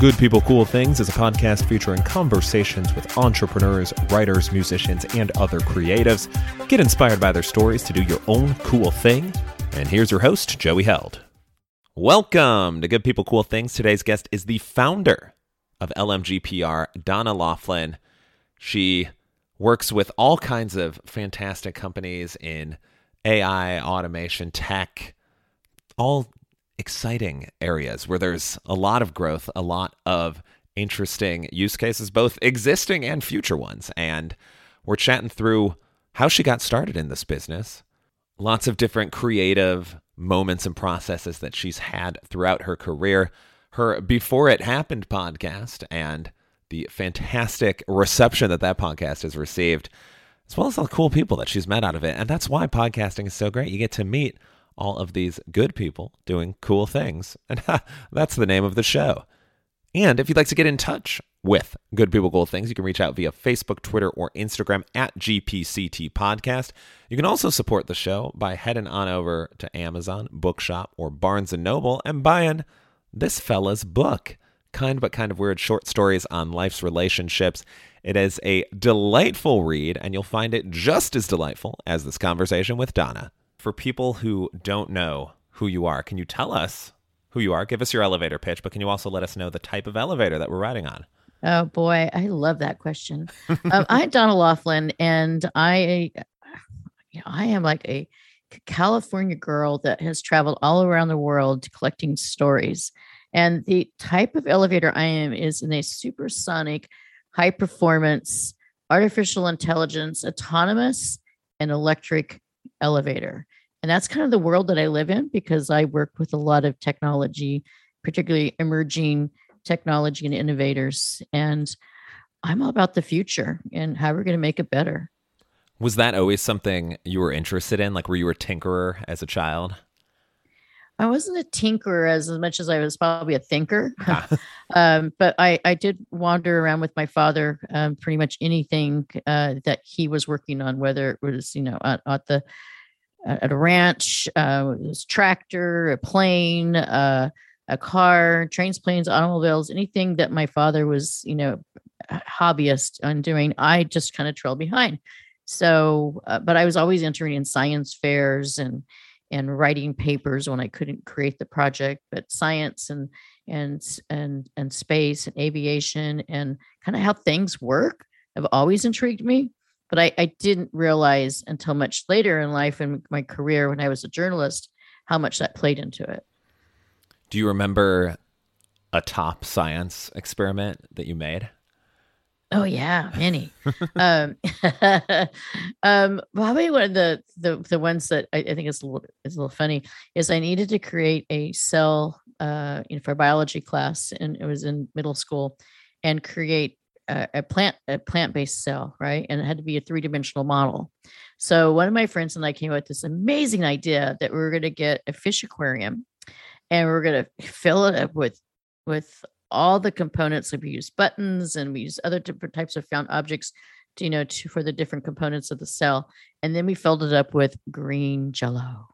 Good People Cool Things is a podcast featuring conversations with entrepreneurs, writers, musicians, and other creatives. Get inspired by their stories to do your own cool thing. And here's your host, Joey Held. Welcome to Good People Cool Things. Today's guest is the founder of LMGPR, Donna Loughlin. She works with all kinds of fantastic companies in AI, automation, tech, all exciting areas where there's a lot of growth, a lot of interesting use cases, both existing and future ones. And we're chatting through how she got started in this business, lots of different creative moments and processes that she's had throughout her career, her Before It Happened podcast, and the fantastic reception that that podcast has received, as well as all the cool people that she's met out of it. And that's why podcasting is so great. You get to meet all of these good people doing cool things. And that's the name of the show. And if you'd like to get in touch with Good People Cool Things, you can reach out via Facebook, Twitter, or Instagram at GPCT Podcast. You can also support the show by heading on over to Amazon, Bookshop, or Barnes & Noble and buying this fella's book, Kind But Kind of Weird Short Stories on Life's Relationships. It is a delightful read, and you'll find it just as delightful as this conversation with Donna for people who don't know who you are, can you tell us who you are? Give us your elevator pitch, but can you also let us know the type of elevator that we're riding on? Oh boy, I love that question. um, I'm Donna Loughlin, and I, you know, I am like a California girl that has traveled all around the world collecting stories. And the type of elevator I am is in a supersonic, high performance, artificial intelligence, autonomous, and electric elevator. And that's kind of the world that I live in because I work with a lot of technology, particularly emerging technology and innovators. And I'm all about the future and how we're going to make it better. Was that always something you were interested in? Like, were you a tinkerer as a child? I wasn't a tinkerer as much as I was probably a thinker. um, but I, I did wander around with my father, um, pretty much anything uh, that he was working on, whether it was, you know, at, at the at a ranch, uh, was tractor, a plane, uh, a car, trains, planes, automobiles, anything that my father was, you know, hobbyist on doing, I just kind of trailed behind. So, uh, but I was always entering in science fairs and and writing papers when I couldn't create the project, but science and and and and space and aviation and kind of how things work have always intrigued me. But I, I didn't realize until much later in life in my career when I was a journalist how much that played into it. Do you remember a top science experiment that you made? Oh yeah, many. um, um, probably one of the the the ones that I, I, think is a little is a little funny is I needed to create a cell uh, in for biology class, and it was in middle school, and create a, a plant a plant based cell, right? And it had to be a three dimensional model. So one of my friends and I came up with this amazing idea that we were going to get a fish aquarium, and we we're going to fill it up with with all the components. Like we use buttons and we use other different types of found objects, to, you know, to, for the different components of the cell. And then we filled it up with green jello.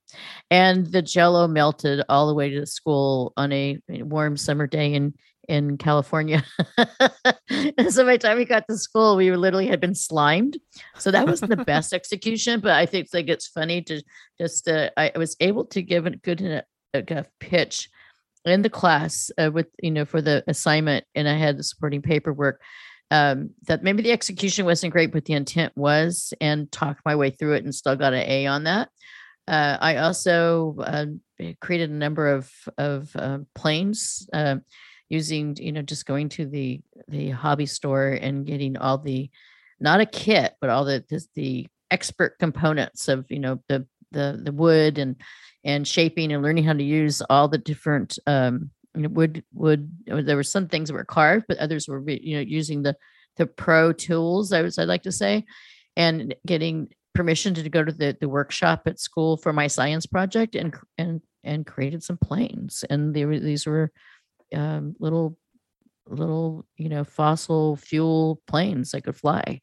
And the jello melted all the way to the school on a warm summer day in in California. and so by the time we got to school, we literally had been slimed. So that wasn't the best execution, but I think like it's funny to just uh, I was able to give a good enough pitch in the class uh, with you know for the assignment and i had the supporting paperwork um, that maybe the execution wasn't great but the intent was and talked my way through it and still got an a on that. Uh, i also uh, created a number of of um, planes um, using you know just going to the the hobby store and getting all the not a kit but all the the, the expert components of you know the the the wood and and shaping and learning how to use all the different um, you know, wood wood. There were some things that were carved, but others were you know using the the pro tools. I was I'd like to say, and getting permission to go to the the workshop at school for my science project and and and created some planes. And they were, these were um, little little you know fossil fuel planes that could fly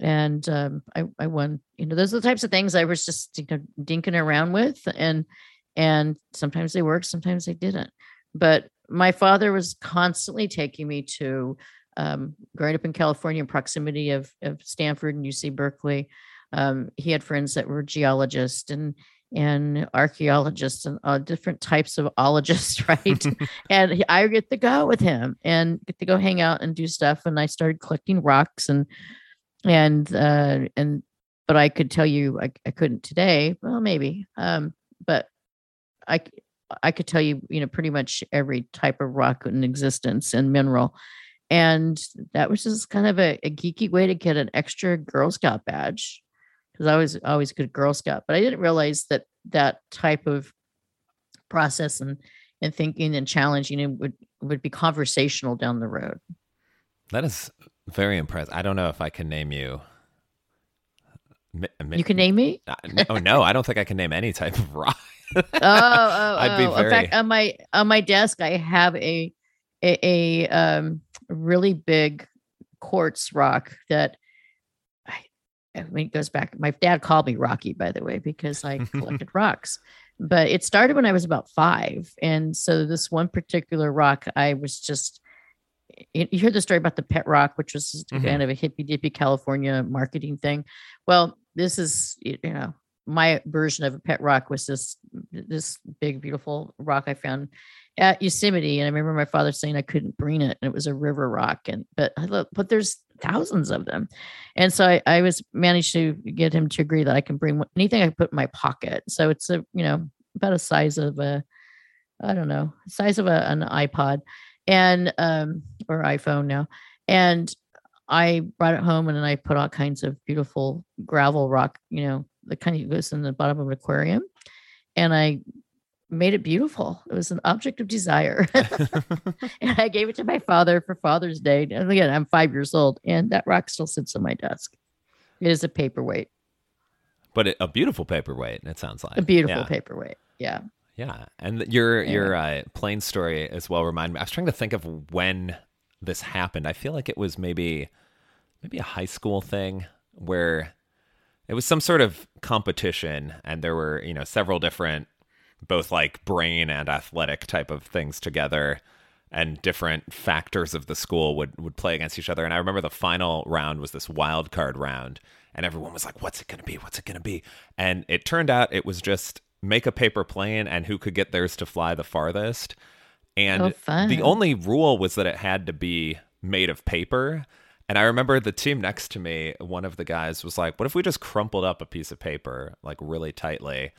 and um, I, I won you know those are the types of things i was just you know dinking around with and and sometimes they worked sometimes they didn't but my father was constantly taking me to um, growing up in California in proximity of, of Stanford and UC Berkeley. Um, he had friends that were geologists and and archaeologists and uh, different types of ologists, right? and he, I get to go with him and get to go hang out and do stuff. And I started collecting rocks and and uh, and but I could tell you I, I couldn't today. Well, maybe, um, but I I could tell you, you know, pretty much every type of rock in existence and mineral. And that was just kind of a, a geeky way to get an extra Girl Scout badge because I was always a good Girl Scout, but I didn't realize that that type of process and and thinking and challenging it would would be conversational down the road. That is very impressive. I don't know if I can name you. You can name me? Oh no, I don't think I can name any type of rock. oh, oh, I'd be oh. very... In fact, on my on my desk, I have a a, a um really big quartz rock that I, I mean it goes back. My dad called me Rocky, by the way, because I collected rocks. But it started when I was about five, and so this one particular rock, I was just you, hear the story about the pet rock, which was mm-hmm. kind of a hippy dippy California marketing thing. Well, this is you know my version of a pet rock was this this big beautiful rock I found at Yosemite, and I remember my father saying I couldn't bring it, and it was a river rock, and but but there's thousands of them, and so I, I was managed to get him to agree that I can bring anything I put in my pocket. So it's a you know about a size of a I don't know size of a, an iPod, and um or iPhone now, and I brought it home and then I put all kinds of beautiful gravel rock, you know, the kind of goes in the bottom of an aquarium. And I made it beautiful. It was an object of desire. and I gave it to my father for Father's Day. And again, I'm five years old, and that rock still sits on my desk. It is a paperweight. But a beautiful paperweight, it sounds like. A beautiful yeah. paperweight. Yeah. Yeah. And your yeah. your uh, plane story as well remind me. I was trying to think of when this happened. I feel like it was maybe maybe a high school thing where it was some sort of competition and there were, you know, several different both like brain and athletic type of things together and different factors of the school would would play against each other and I remember the final round was this wild card round and everyone was like what's it going to be what's it going to be and it turned out it was just make a paper plane and who could get theirs to fly the farthest and oh, the only rule was that it had to be made of paper. And I remember the team next to me, one of the guys was like, What if we just crumpled up a piece of paper, like really tightly,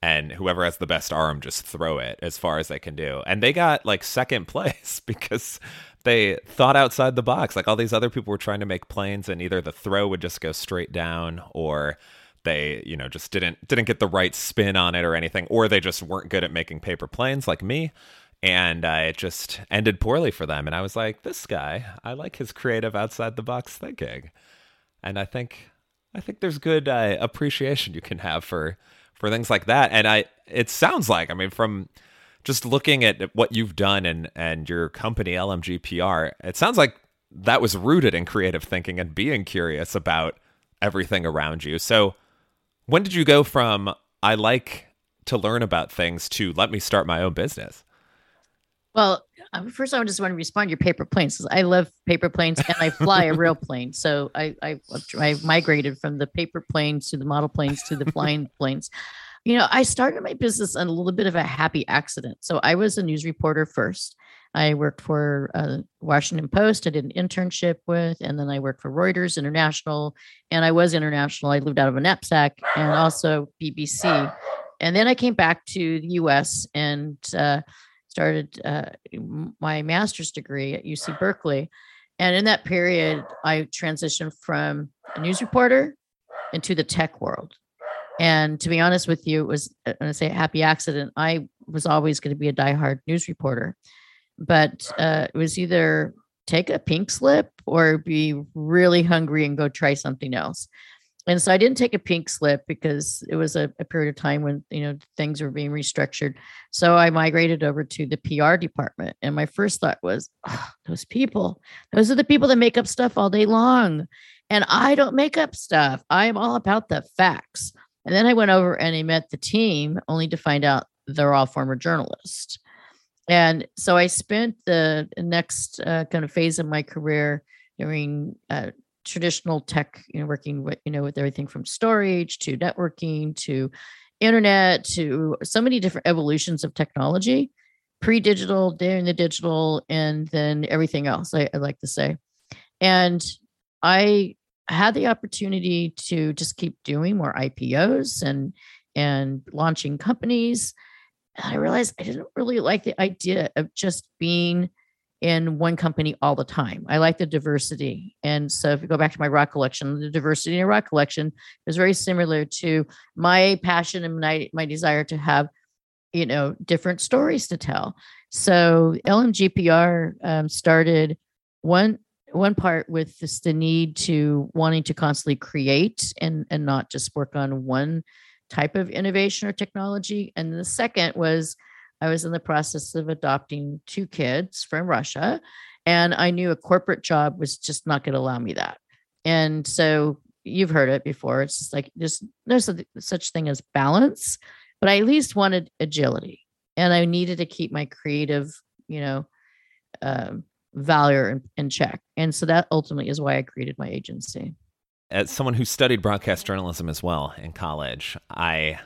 and whoever has the best arm just throw it as far as they can do? And they got like second place because they thought outside the box. Like all these other people were trying to make planes, and either the throw would just go straight down or they you know just didn't didn't get the right spin on it or anything or they just weren't good at making paper planes like me and uh, it just ended poorly for them. And I was like, this guy, I like his creative outside the box thinking, and I think I think there's good uh, appreciation you can have for for things like that. And I, it sounds like, I mean, from just looking at what you've done and and your company lmgpr it sounds like that was rooted in creative thinking and being curious about everything around you. So, when did you go from I like to learn about things to let me start my own business? Well, first I just want to respond to your paper planes. I love paper planes and I fly a real plane. So I, I I migrated from the paper planes to the model planes to the flying planes. You know, I started my business on a little bit of a happy accident. So I was a news reporter first. I worked for uh, Washington Post. I did an internship with, and then I worked for Reuters International. And I was international. I lived out of a knapsack and also BBC. And then I came back to the U.S. and uh, started uh, my master's degree at UC Berkeley. And in that period, I transitioned from a news reporter into the tech world. And to be honest with you, it was, uh, when I say a happy accident, I was always going to be a diehard news reporter. But uh, it was either take a pink slip or be really hungry and go try something else and so I didn't take a pink slip because it was a, a, period of time when you know things were being restructured. So I migrated over to the PR department, and my first thought was, oh, "Those people, those are the people that make up stuff all day long, and I don't make up stuff. I am all about the facts." And then I went over and I met the team, only to find out they're all former journalists. And so I spent the next uh, kind of phase of my career doing uh, traditional tech, you know, working with, you know, with everything from storage to networking to internet to so many different evolutions of technology, pre-digital, during the digital, and then everything else. I, I like to say, and I had the opportunity to just keep doing more IPOs and and launching companies. And I realized I didn't really like the idea of just being in one company all the time. I like the diversity. And so if you go back to my rock collection, the diversity in a rock collection is very similar to my passion and my, my desire to have, you know, different stories to tell. So LMGPR um, started one one part with this the need to wanting to constantly create and and not just work on one type of innovation or technology. And the second was I was in the process of adopting two kids from Russia, and I knew a corporate job was just not going to allow me that. And so you've heard it before. It's just like there's a, such thing as balance, but I at least wanted agility, and I needed to keep my creative, you know, uh, value in, in check. And so that ultimately is why I created my agency. As someone who studied broadcast journalism as well in college, I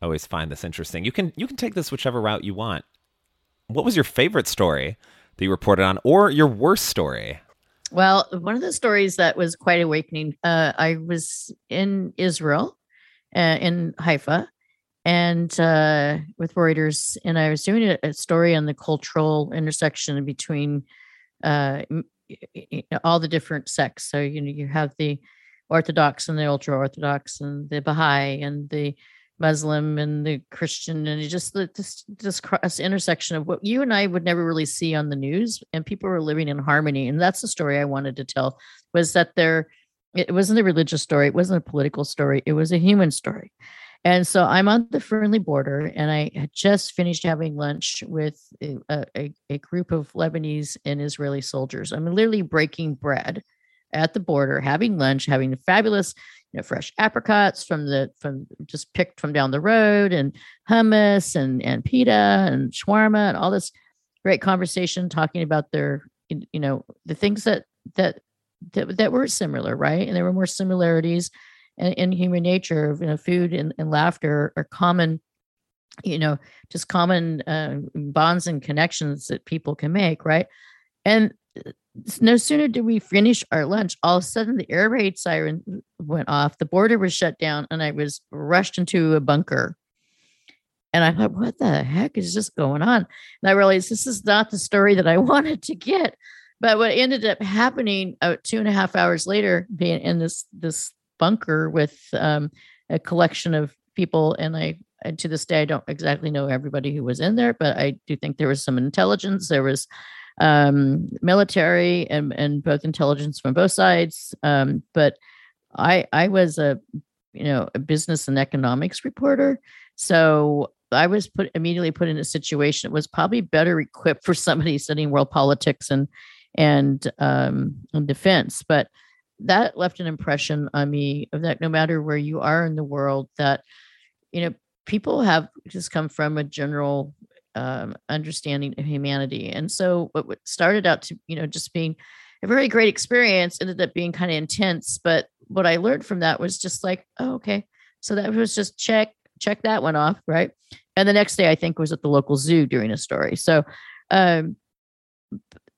always find this interesting. You can you can take this whichever route you want. What was your favorite story that you reported on, or your worst story? Well, one of the stories that was quite awakening. Uh, I was in Israel, uh, in Haifa, and uh, with Reuters, and I was doing a, a story on the cultural intersection between uh, all the different sects. So you know you have the Orthodox and the ultra Orthodox, and the Baha'i and the Muslim and the Christian, and it just this this cross intersection of what you and I would never really see on the news, and people are living in harmony, and that's the story I wanted to tell. Was that there? It wasn't a religious story, it wasn't a political story, it was a human story. And so I'm on the friendly border, and I had just finished having lunch with a, a, a group of Lebanese and Israeli soldiers. I'm literally breaking bread at the border, having lunch, having fabulous you know, fresh apricots from the from just picked from down the road, and hummus and and pita and shawarma and all this great conversation talking about their you know the things that that that, that were similar, right? And there were more similarities in, in human nature you know food and, and laughter are common you know just common uh, bonds and connections that people can make right and no sooner did we finish our lunch, all of a sudden the air raid siren went off, the border was shut down, and I was rushed into a bunker. And I thought, what the heck is just going on? And I realized this is not the story that I wanted to get. But what ended up happening uh, two and a half hours later, being in this this bunker with um, a collection of people, and I and to this day I don't exactly know everybody who was in there, but I do think there was some intelligence. There was um, military and, and both intelligence from both sides. Um, but I I was a you know a business and economics reporter, so I was put immediately put in a situation that was probably better equipped for somebody studying world politics and and um, and defense, but that left an impression on me of that no matter where you are in the world that you know people have just come from a general um, understanding of humanity. And so what started out to, you know, just being a very great experience ended up being kind of intense. But what I learned from that was just like, oh, okay. So that was just check, check that one off. Right. And the next day I think was at the local zoo doing a story. So um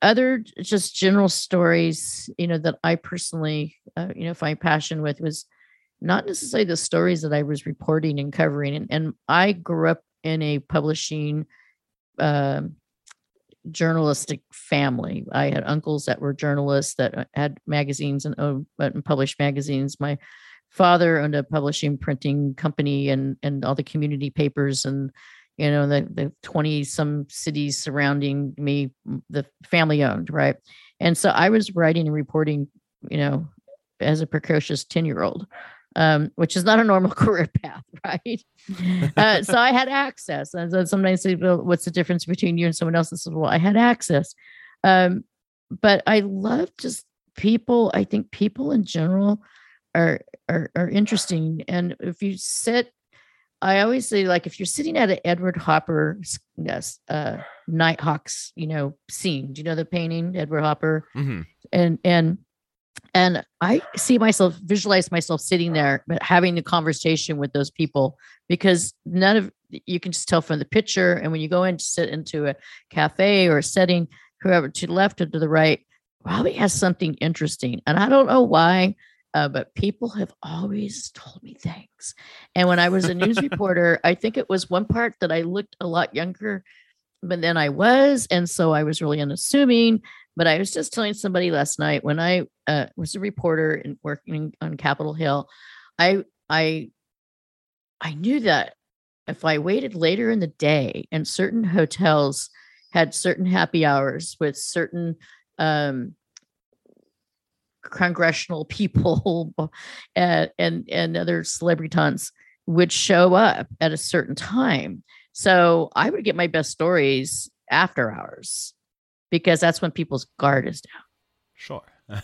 other just general stories, you know, that I personally, uh, you know, find passion with was not necessarily the stories that I was reporting and covering. And, and I grew up in a publishing uh, journalistic family. I had uncles that were journalists that uh, had magazines and, uh, and published magazines. My father owned a publishing printing company and and all the community papers and you know the the 20 some cities surrounding me the family owned right and so i was writing and reporting you know as a precocious 10 year old um, which is not a normal career path, right? uh, so I had access. And so sometimes they well, what's the difference between you and someone else? And said, well, I had access. Um, but I love just people. I think people in general are, are, are interesting. And if you sit, I always say, like, if you're sitting at an Edward Hopper yes, uh, Nighthawks, you know, scene. Do you know the painting, Edward Hopper? Mhm. And and and I see myself visualize myself sitting there but having a conversation with those people because none of you can just tell from the picture. And when you go in to sit into a cafe or a setting, whoever to the left or to the right probably has something interesting. And I don't know why, uh, but people have always told me things. And when I was a news reporter, I think it was one part that I looked a lot younger but then I was. And so I was really unassuming. But I was just telling somebody last night when I uh, was a reporter and working on Capitol Hill, I I I knew that if I waited later in the day and certain hotels had certain happy hours with certain um, congressional people and, and and other celebritons would show up at a certain time. So I would get my best stories after hours because that's when people's guard is down. Sure.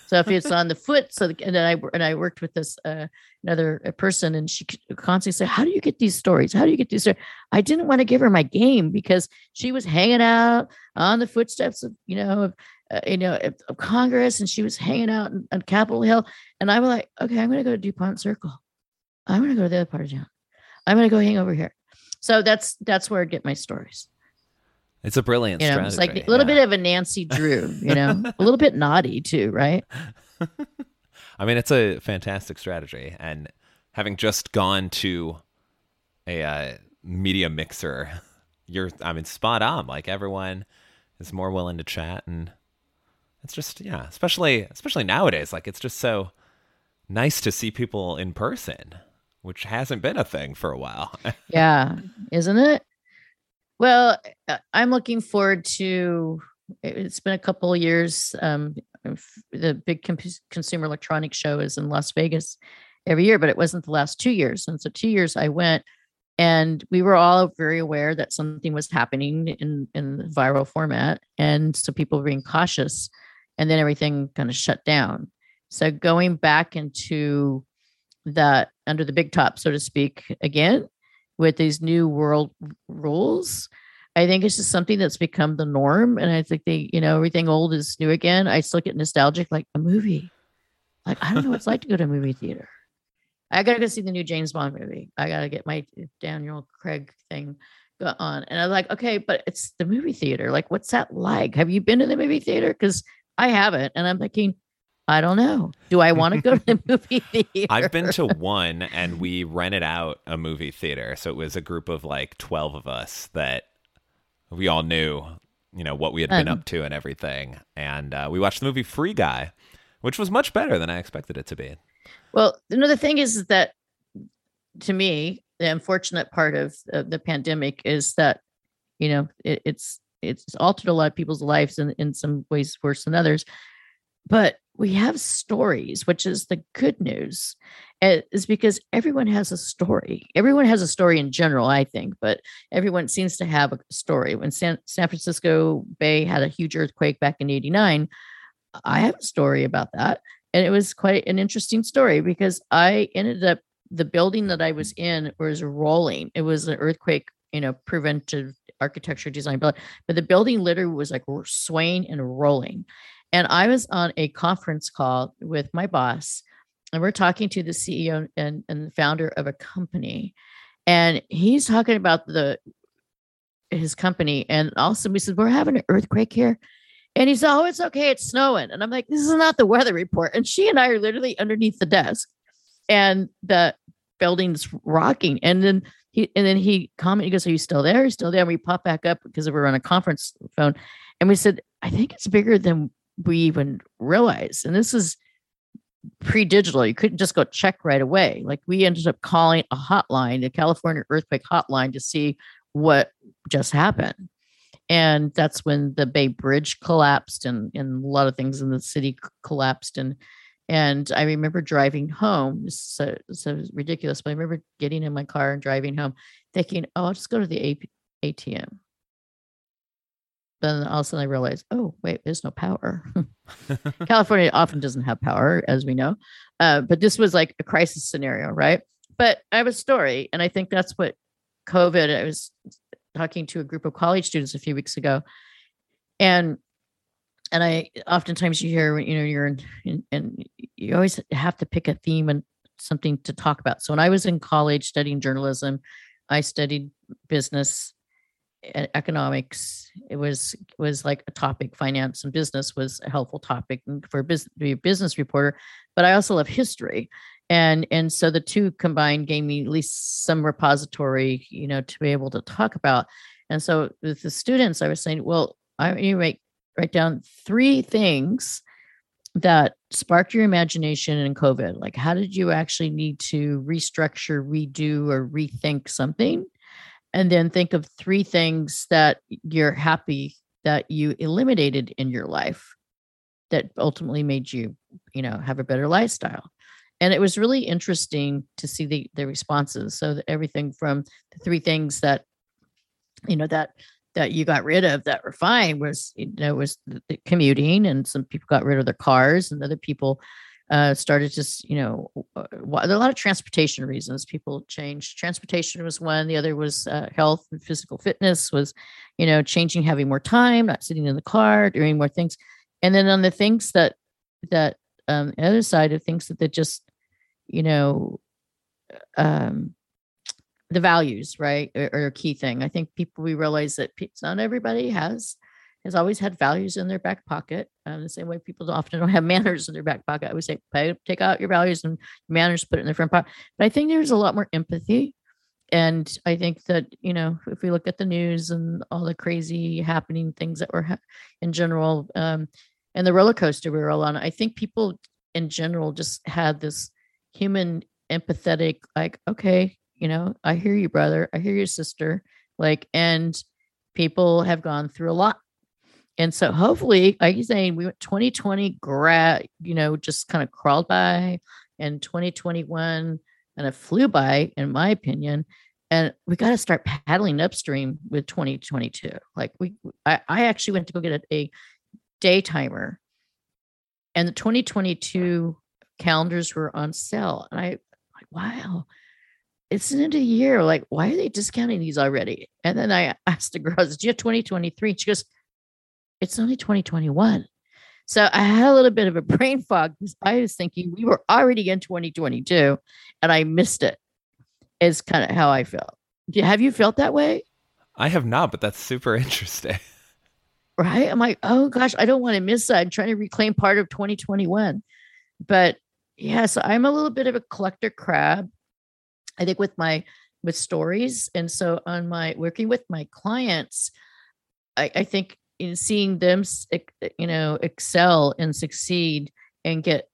So if it's on the foot, so the, and then I and I worked with this uh, another uh, person, and she constantly said, "How do you get these stories? How do you get these?" Stories? I didn't want to give her my game because she was hanging out on the footsteps of you know of uh, you know of, of Congress, and she was hanging out on, on Capitol Hill, and I was like, "Okay, I'm going to go to Dupont Circle. I'm going to go to the other part of town. I'm going to go hang over here." So that's that's where I get my stories. It's a brilliant You know, strategy. it's like a little yeah. bit of a Nancy Drew, you know, a little bit naughty too, right? I mean, it's a fantastic strategy. And having just gone to a uh, media mixer, you're, I mean, spot on. Like everyone is more willing to chat. And it's just, yeah, especially, especially nowadays, like it's just so nice to see people in person, which hasn't been a thing for a while. yeah isn't it well uh, i'm looking forward to it's been a couple of years um the big consumer electronics show is in las vegas every year but it wasn't the last two years and so two years i went and we were all very aware that something was happening in in viral format and so people were being cautious and then everything kind of shut down. So going back into that under the big top so to speak again with these new world rules. I think it's just something that's become the norm. And I think they, you know, everything old is new again. I still get nostalgic like a movie. Like, I don't know what it's like to go to a movie theater. I gotta go see the new James Bond movie. I gotta get my Daniel Craig thing on. And I'm like, okay, but it's the movie theater. Like, what's that like? Have you been to the movie theater? Because I haven't. And I'm thinking, I don't know. Do I want to go to the movie theater? I've been to one and we rented out a movie theater. So it was a group of like 12 of us that we all knew, you know, what we had been Fun. up to and everything. And uh, we watched the movie Free Guy, which was much better than I expected it to be. Well, you know, the thing is, is that to me, the unfortunate part of, of the pandemic is that, you know, it, it's it's altered a lot of people's lives in, in some ways worse than others. But we have stories, which is the good news, uh, is because everyone has a story. Everyone has a story in general, I think, but everyone seems to have a story. When San, San Francisco Bay had a huge earthquake back in 89, I have a story about that and it was quite an interesting story because I ended up the building that I was in was rolling. It was an earthquake, you know, preventive architecture design building, but the building literally was like swaying and rolling. And I was on a conference call with my boss, and we're talking to the CEO and, and founder of a company, and he's talking about the his company, and also we said we're having an earthquake here. And he said, Oh, it's okay. It's snowing. And I'm like, This is not the weather report. And she and I are literally underneath the desk and the building's rocking. And then he and then he commented, he goes, Are you still there? Are you still there? And we pop back up because we were on a conference phone. And we said, I think it's bigger than we even realized. And this is pre-digital. You couldn't just go check right away. Like we ended up calling a hotline, the California earthquake hotline, to see what just happened and that's when the Bay Bridge collapsed and and a lot of things in the city collapsed and and I remember driving home. So so ridiculous, but I remember getting in my car and driving home, thinking, "Oh, I'll just go to the AP, ATM." Then all of a sudden I realized, "Oh, wait, there's no power." California often doesn't have power, as we know, uh, but this was like a crisis scenario, right? But I have a story, and I think that's what COVID. I was talking to a group of college students a few weeks ago, and and I oftentimes you hear when you know you're in, in and you always have to pick a theme and something to talk about. So when I was in college studying journalism, I studied business economics it was was like a topic finance and business was a helpful topic for business to be a business reporter but i also love history. And and so the two combined gave me at least some repository you know to be able to talk about. And so with the students i was saying well i you write write down three things that sparked your imagination in covid. Like how did you actually need to restructure redo or rethink something and then think of three things that you're happy that you eliminated in your life that ultimately made you you know have a better lifestyle. And it was really interesting to see the the responses. So everything from the three things that you know that that you got rid of that were fine was you know was the commuting and some people got rid of their cars and other people uh, started just, you know, uh, there are a lot of transportation reasons people changed. Transportation was one. The other was uh, health and physical fitness was, you know, changing, having more time, not sitting in the car, doing more things. And then on the things that, that, um, the other side of things that, that just, you know, um, the values, right, are, are a key thing. I think people, we realize that not everybody has has always had values in their back pocket. Um, the same way people often don't have manners in their back pocket. I would say, take out your values and manners, put it in the front pocket. But I think there's a lot more empathy. And I think that, you know, if we look at the news and all the crazy happening things that were ha- in general, um, and the roller coaster we were all on, I think people in general just had this human empathetic, like, okay, you know, I hear you, brother. I hear your sister. Like, and people have gone through a lot and so hopefully, like you're saying, we went 2020 grad, you know, just kind of crawled by and 2021 and it flew by, in my opinion. And we got to start paddling upstream with 2022. Like we, I, I actually went to go get a, a day timer and the 2022 calendars were on sale. And I like, wow, it's the end of the year. Like, why are they discounting these already? And then I asked the girls, do you have 2023? She goes, it's only 2021. So I had a little bit of a brain fog because I was thinking we were already in 2022 and I missed it, is kind of how I felt. Have you felt that way? I have not, but that's super interesting. Right? I'm like, oh gosh, I don't want to miss that. I'm trying to reclaim part of 2021. But yeah, so I'm a little bit of a collector crab. I think with my with stories. And so on my working with my clients, I, I think in seeing them you know excel and succeed and get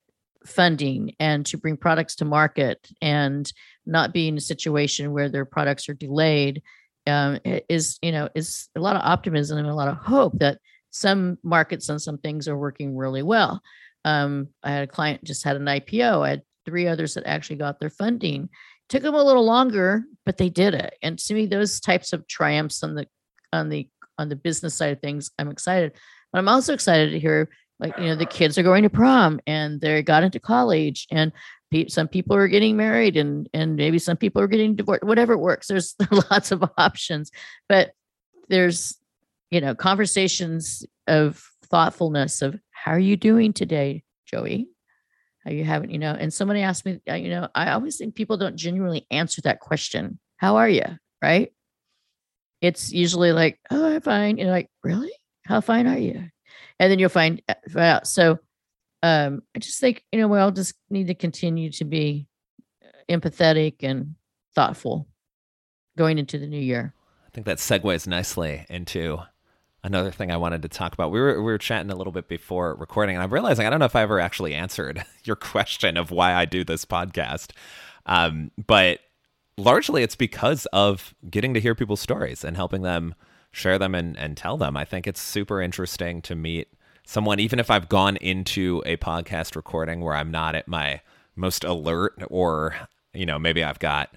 funding and to bring products to market and not be in a situation where their products are delayed um, is you know is a lot of optimism and a lot of hope that some markets and some things are working really well. Um, i had a client just had an ipo i had three others that actually got their funding. Took them a little longer but they did it. And to me those types of triumphs on the on the on the business side of things, I'm excited. But I'm also excited to hear like you know the kids are going to prom and they got into college and some people are getting married and and maybe some people are getting divorced. Whatever works. There's lots of options, but there's you know conversations of thoughtfulness of how are you doing today, Joey? How you haven't, you know? And somebody asked me, uh, you know, I always think people don't genuinely answer that question. How are you? Right? It's usually like, oh, I'm fine. You're like, really? How fine are you? And then you'll find uh, out. So um, I just think, you know, we all just need to continue to be uh, empathetic and thoughtful going into the new year. I think that segues nicely into another thing I wanted to talk about. We were we were chatting a little bit before recording, and I'm realizing I don't know if I ever actually answered your question of why I do this podcast. Um, but largely it's because of getting to hear people's stories and helping them share them and, and tell them. I think it's super interesting to meet someone, even if I've gone into a podcast recording where I'm not at my most alert or, you know, maybe I've got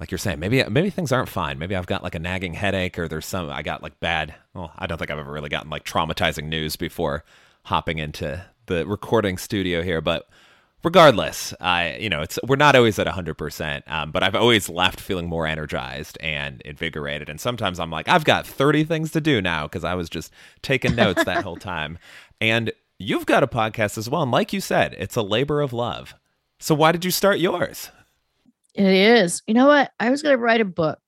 like you're saying, maybe maybe things aren't fine. Maybe I've got like a nagging headache or there's some I got like bad well, I don't think I've ever really gotten like traumatizing news before hopping into the recording studio here, but regardless, I you know it's we're not always at hundred um, percent, but I've always left feeling more energized and invigorated. And sometimes I'm like, I've got thirty things to do now because I was just taking notes that whole time. And you've got a podcast as well, and like you said, it's a labor of love. So why did you start yours? It is. You know what? I was going to write a book,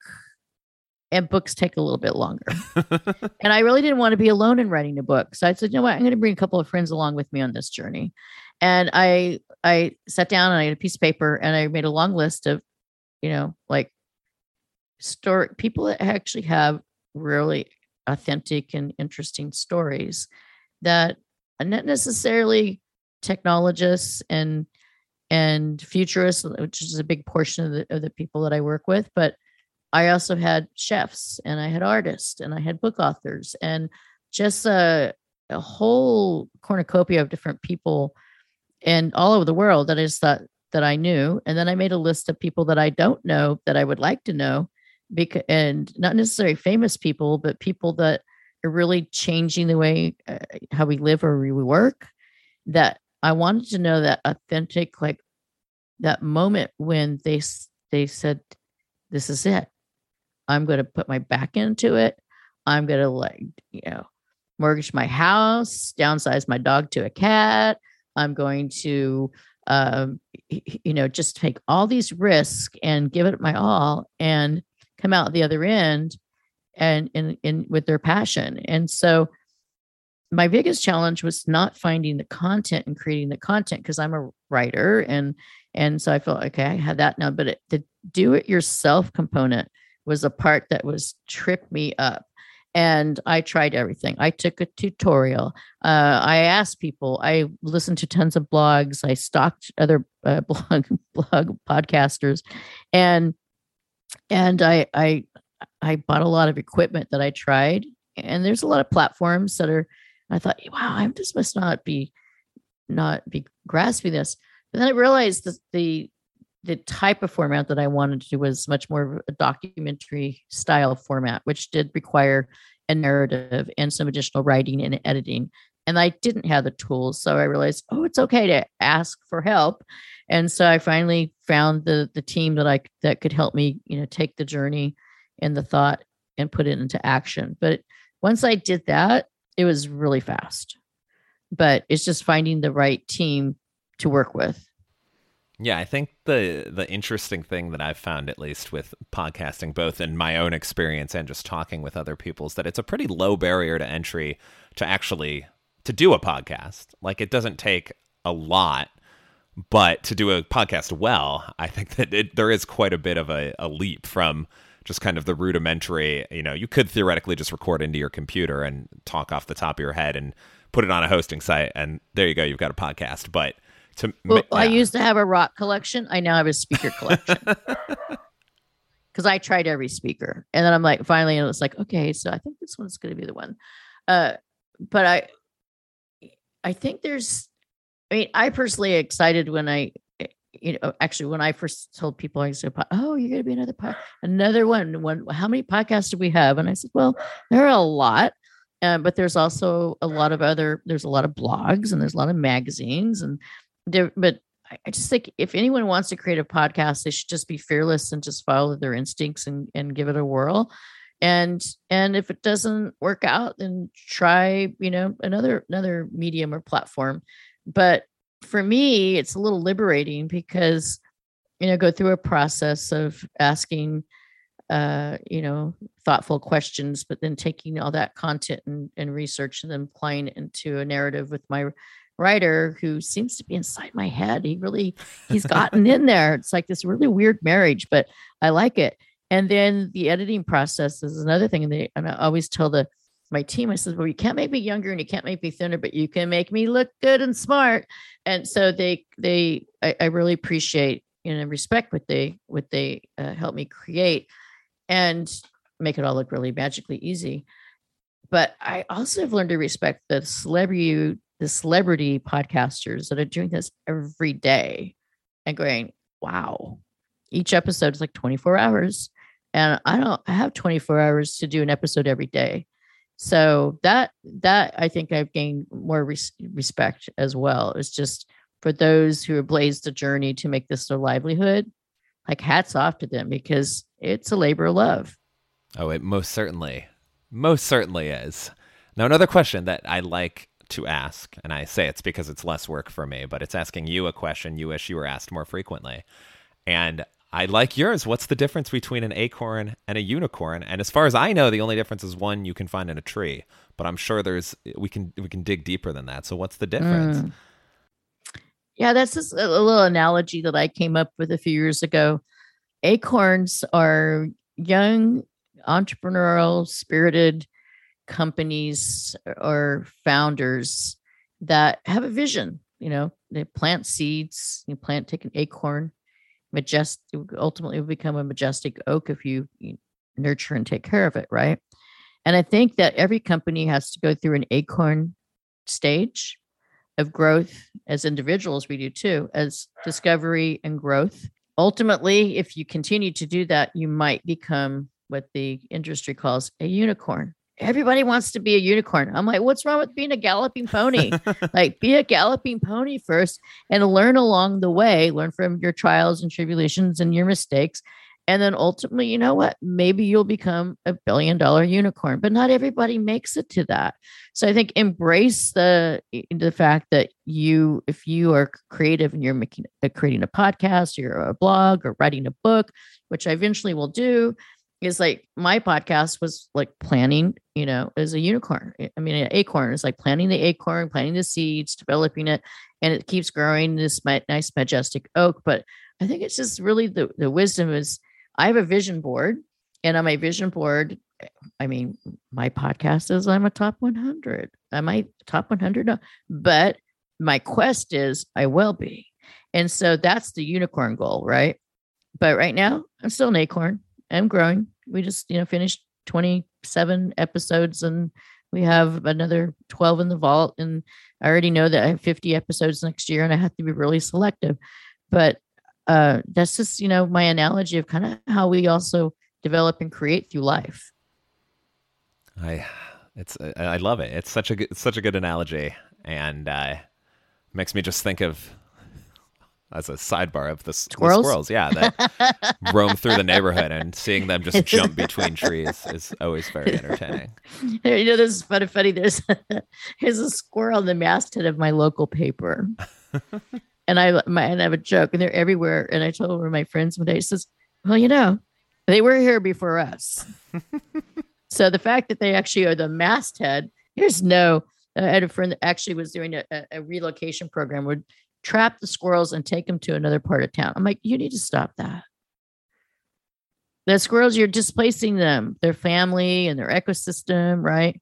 and books take a little bit longer. and I really didn't want to be alone in writing a book. So I said, you know what? I'm going to bring a couple of friends along with me on this journey. And I I sat down and I had a piece of paper and I made a long list of, you know, like story people that actually have really authentic and interesting stories that are not necessarily technologists and and futurists, which is a big portion of the, of the people that I work with, but I also had chefs and I had artists and I had book authors and just a, a whole cornucopia of different people and all over the world that I just thought that I knew. And then I made a list of people that I don't know that I would like to know because and not necessarily famous people, but people that are really changing the way uh, how we live or we work that I wanted to know that authentic like that moment when they they said this is it I'm going to put my back into it. I'm going to like, you know, mortgage my house, downsize my dog to a cat. I'm going to, um, you know, just take all these risks and give it my all and come out the other end and in, in with their passion. And so my biggest challenge was not finding the content and creating the content because I'm a writer and and so I felt okay, I had that now, but it, the do it yourself component was a part that was tripped me up and I tried everything. I took a tutorial. Uh, I asked people. I listened to tons of blogs. I stalked other uh, blog blog podcasters, and and I I I bought a lot of equipment that I tried. And there's a lot of platforms that are. I thought, wow, I just must not be not be grasping this. But then I realized that the the type of format that I wanted to do was much more of a documentary style format, which did require a narrative and some additional writing and editing. And I didn't have the tools. So I realized, oh, it's okay to ask for help. And so I finally found the the team that I that could help me, you know, take the journey and the thought and put it into action. But once I did that, it was really fast. But it's just finding the right team to work with yeah, I think the the interesting thing that I've found, at least with podcasting, both in my own experience and just talking with other people, is that it's a pretty low barrier to entry to actually to do a podcast. Like it doesn't take a lot, but to do a podcast well, I think that it, there is quite a bit of a, a leap from just kind of the rudimentary. You know, you could theoretically just record into your computer and talk off the top of your head and put it on a hosting site, and there you go, you've got a podcast. But to well, yeah. I used to have a rock collection. I now have a speaker collection. Because I tried every speaker. And then I'm like, finally, and it's like, okay, so I think this one's going to be the one. Uh, but I, I think there's, I mean, I personally excited when I, you know, actually, when I first told people I said, "Oh, you're going to be another pod, another one." One, how many podcasts do we have? And I said, "Well, there are a lot, uh, but there's also a lot of other. There's a lot of blogs and there's a lot of magazines, and but I just think if anyone wants to create a podcast, they should just be fearless and just follow their instincts and, and give it a whirl. And and if it doesn't work out, then try, you know, another another medium or platform. But for me, it's a little liberating because, you know, go through a process of asking uh, you know, thoughtful questions, but then taking all that content and, and research and then applying it into a narrative with my writer who seems to be inside my head. He really he's gotten in there. It's like this really weird marriage, but I like it. And then the editing process is another thing. And, they, and I always tell the my team, I said, well, you can't make me younger and you can't make me thinner, but you can make me look good and smart. And so they they I, I really appreciate and respect what they what they uh, help me create and make it all look really magically easy. But I also have learned to respect the celebrity the celebrity podcasters that are doing this every day and going, wow, each episode is like 24 hours. And I don't I have 24 hours to do an episode every day. So that that I think I've gained more res- respect as well. It's just for those who have blazed a journey to make this their livelihood, like hats off to them because it's a labor of love. Oh, it most certainly, most certainly is. Now, another question that I like to ask, and I say it's because it's less work for me, but it's asking you a question you wish you were asked more frequently. And I like yours. What's the difference between an acorn and a unicorn? And as far as I know, the only difference is one you can find in a tree. But I'm sure there's we can we can dig deeper than that. So what's the difference? Mm. Yeah, that's just a little analogy that I came up with a few years ago. Acorns are young, entrepreneurial, spirited companies or founders that have a vision. You know, they plant seeds, you plant, take an acorn, majestic, ultimately will become a majestic oak if you, you nurture and take care of it, right? And I think that every company has to go through an acorn stage of growth as individuals, we do too, as discovery and growth. Ultimately, if you continue to do that, you might become what the industry calls a unicorn. Everybody wants to be a unicorn. I'm like, what's wrong with being a galloping pony? like, be a galloping pony first and learn along the way, learn from your trials and tribulations and your mistakes, and then ultimately, you know what? Maybe you'll become a billion dollar unicorn, but not everybody makes it to that. So I think embrace the the fact that you, if you are creative and you're making uh, creating a podcast, or a blog, or writing a book, which I eventually will do, is like my podcast was like planning, you know, as a unicorn. I mean, an acorn is like planting the acorn, planting the seeds, developing it, and it keeps growing this nice majestic oak. But I think it's just really the the wisdom is I have a vision board, and on my vision board, I mean, my podcast is I'm a top 100. Am I top 100? But my quest is I will be. And so that's the unicorn goal, right? But right now, I'm still an acorn. I'm growing. We just, you know, finished 27 episodes and we have another 12 in the vault. And I already know that I have 50 episodes next year and I have to be really selective. But uh, that's just you know my analogy of kind of how we also develop and create through life. I it's I love it. It's such a good, such a good analogy, and uh, makes me just think of as a sidebar of the squirrels. The squirrels, yeah, that roam through the neighborhood and seeing them just jump between trees is always very entertaining. You know, this is funny. Funny. There's there's a squirrel in the masthead of my local paper, and I my and I have a joke, and they're everywhere. And I told one of my friends one day, he says, "Well, you know, they were here before us." so the fact that they actually are the masthead, there's no. I had a friend that actually was doing a, a relocation program, would trap the squirrels and take them to another part of town. I'm like, you need to stop that. The squirrels, you're displacing them, their family and their ecosystem, right?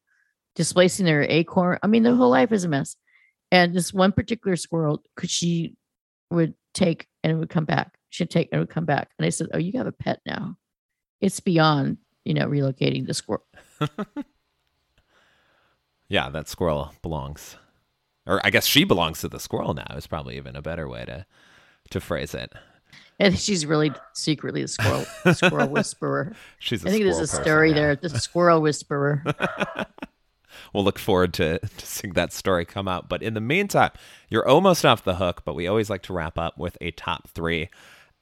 Displacing their acorn. I mean, their whole life is a mess. And this one particular squirrel, could she would take and it would come back. She'd take and it would come back. And I said, Oh, you have a pet now. It's beyond, you know, relocating the squirrel. yeah, that squirrel belongs. Or I guess she belongs to the squirrel now is probably even a better way to to phrase it. And she's really secretly a squirrel squirrel whisperer. She's I think there's a story now. there, the squirrel whisperer we'll look forward to, to seeing that story come out. But in the meantime, you're almost off the hook, but we always like to wrap up with a top three.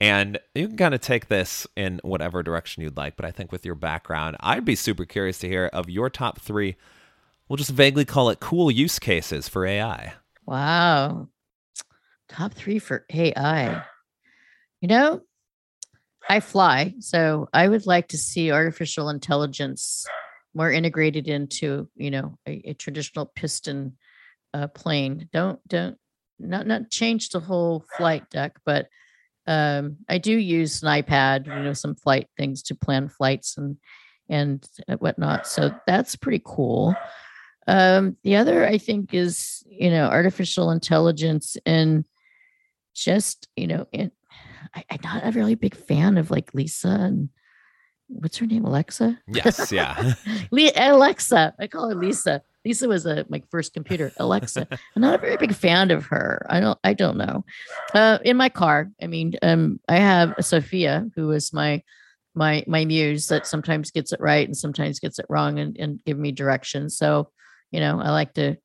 And you can kind of take this in whatever direction you'd like. But I think with your background, I'd be super curious to hear of your top three. We'll just vaguely call it cool use cases for AI. Wow. Top three for AI. You know, I fly. So I would like to see artificial intelligence more integrated into you know a, a traditional piston uh, plane. Don't don't not not change the whole flight deck, but um, I do use an iPad, you know, some flight things to plan flights and and whatnot. So that's pretty cool. Um, the other I think is you know artificial intelligence and just you know in, I, am not a really big fan of like Lisa and what's her name? Alexa? Yes, yeah. Alexa. I call her Lisa. Lisa was a my first computer. Alexa. I'm not a very big fan of her. I don't I don't know. Uh, in my car, I mean, um, I have Sophia, who is my my my muse that sometimes gets it right and sometimes gets it wrong and, and give me directions. So, you know, I like to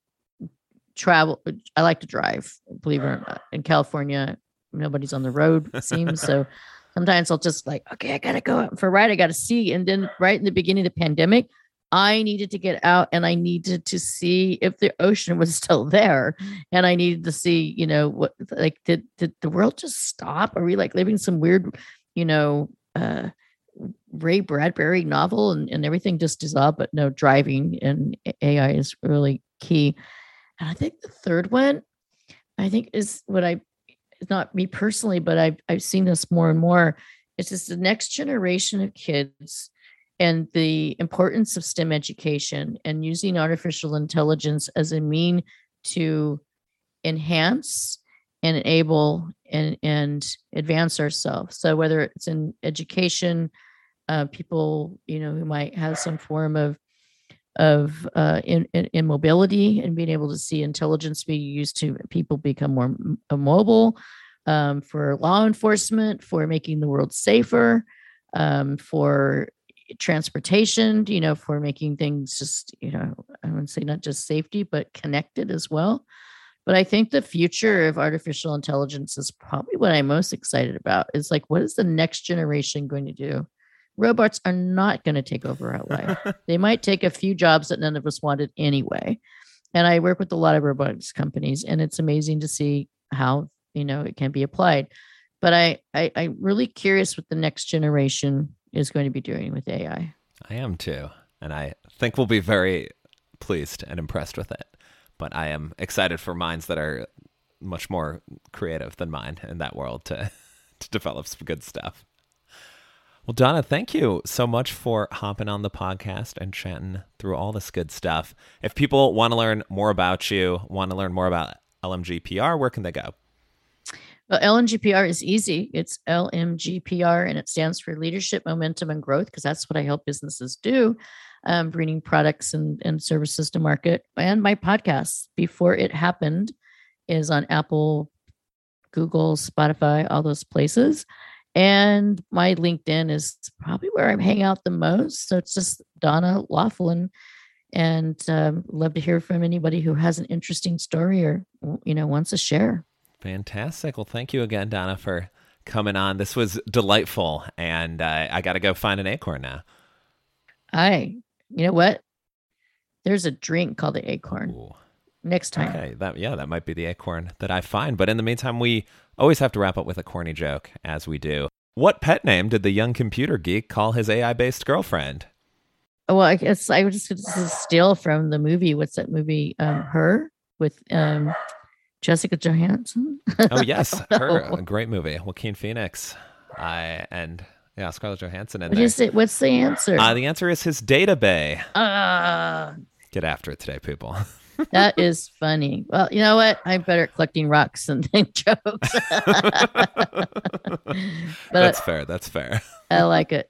travel. I like to drive. Believe it or not, in California, nobody's on the road. It seems so. Sometimes I'll just like, okay, I gotta go out for a ride. I gotta see. And then right in the beginning of the pandemic, I needed to get out and I needed to see if the ocean was still there. And I needed to see, you know, what like did did the world just stop? Are we like living some weird, you know, uh Ray Bradbury novel and, and everything just is dissolved, but no driving and AI is really key. And I think the third one, I think is what I not me personally, but I've I've seen this more and more. It's just the next generation of kids and the importance of STEM education and using artificial intelligence as a mean to enhance and enable and, and advance ourselves. So whether it's in education, uh, people you know who might have some form of of uh, in, in, in, mobility and being able to see intelligence be used to people become more mobile um, for law enforcement, for making the world safer, um, for transportation, you know, for making things just, you know, I wouldn't say not just safety, but connected as well. But I think the future of artificial intelligence is probably what I'm most excited about. Is like, what is the next generation going to do? Robots are not going to take over our life. they might take a few jobs that none of us wanted anyway. And I work with a lot of robotics companies, and it's amazing to see how you know it can be applied. But I, I I'm really curious what the next generation is going to be doing with AI. I am too. And I think we'll be very pleased and impressed with it. But I am excited for minds that are much more creative than mine in that world to, to develop some good stuff. Well, Donna, thank you so much for hopping on the podcast and chatting through all this good stuff. If people want to learn more about you, want to learn more about LMGPR, where can they go? Well, LMGPR is easy. It's LMGPR and it stands for Leadership, Momentum, and Growth because that's what I help businesses do, um, bringing products and, and services to market. And my podcast, Before It Happened, is on Apple, Google, Spotify, all those places. And my LinkedIn is probably where I hang out the most. So it's just Donna Loughlin. And um, love to hear from anybody who has an interesting story or, you know, wants to share. Fantastic. Well, thank you again, Donna, for coming on. This was delightful, and uh, I got to go find an acorn now. I, you know what? There's a drink called the acorn. Ooh. Next time. Okay, that yeah, that might be the acorn that I find. But in the meantime, we always have to wrap up with a corny joke, as we do. What pet name did the young computer geek call his AI-based girlfriend? Well, I guess I was just going to steal from the movie. What's that movie? Um, her with um Jessica Johansson. oh yes, her a great movie. Joaquin Phoenix, I and yeah, Scarlett Johansson. In what. Is it? What's the answer? Uh, the answer is his database. Uh, Get after it today, people. that is funny. Well, you know what? I'm better at collecting rocks than jokes. but That's fair. That's fair. I like it.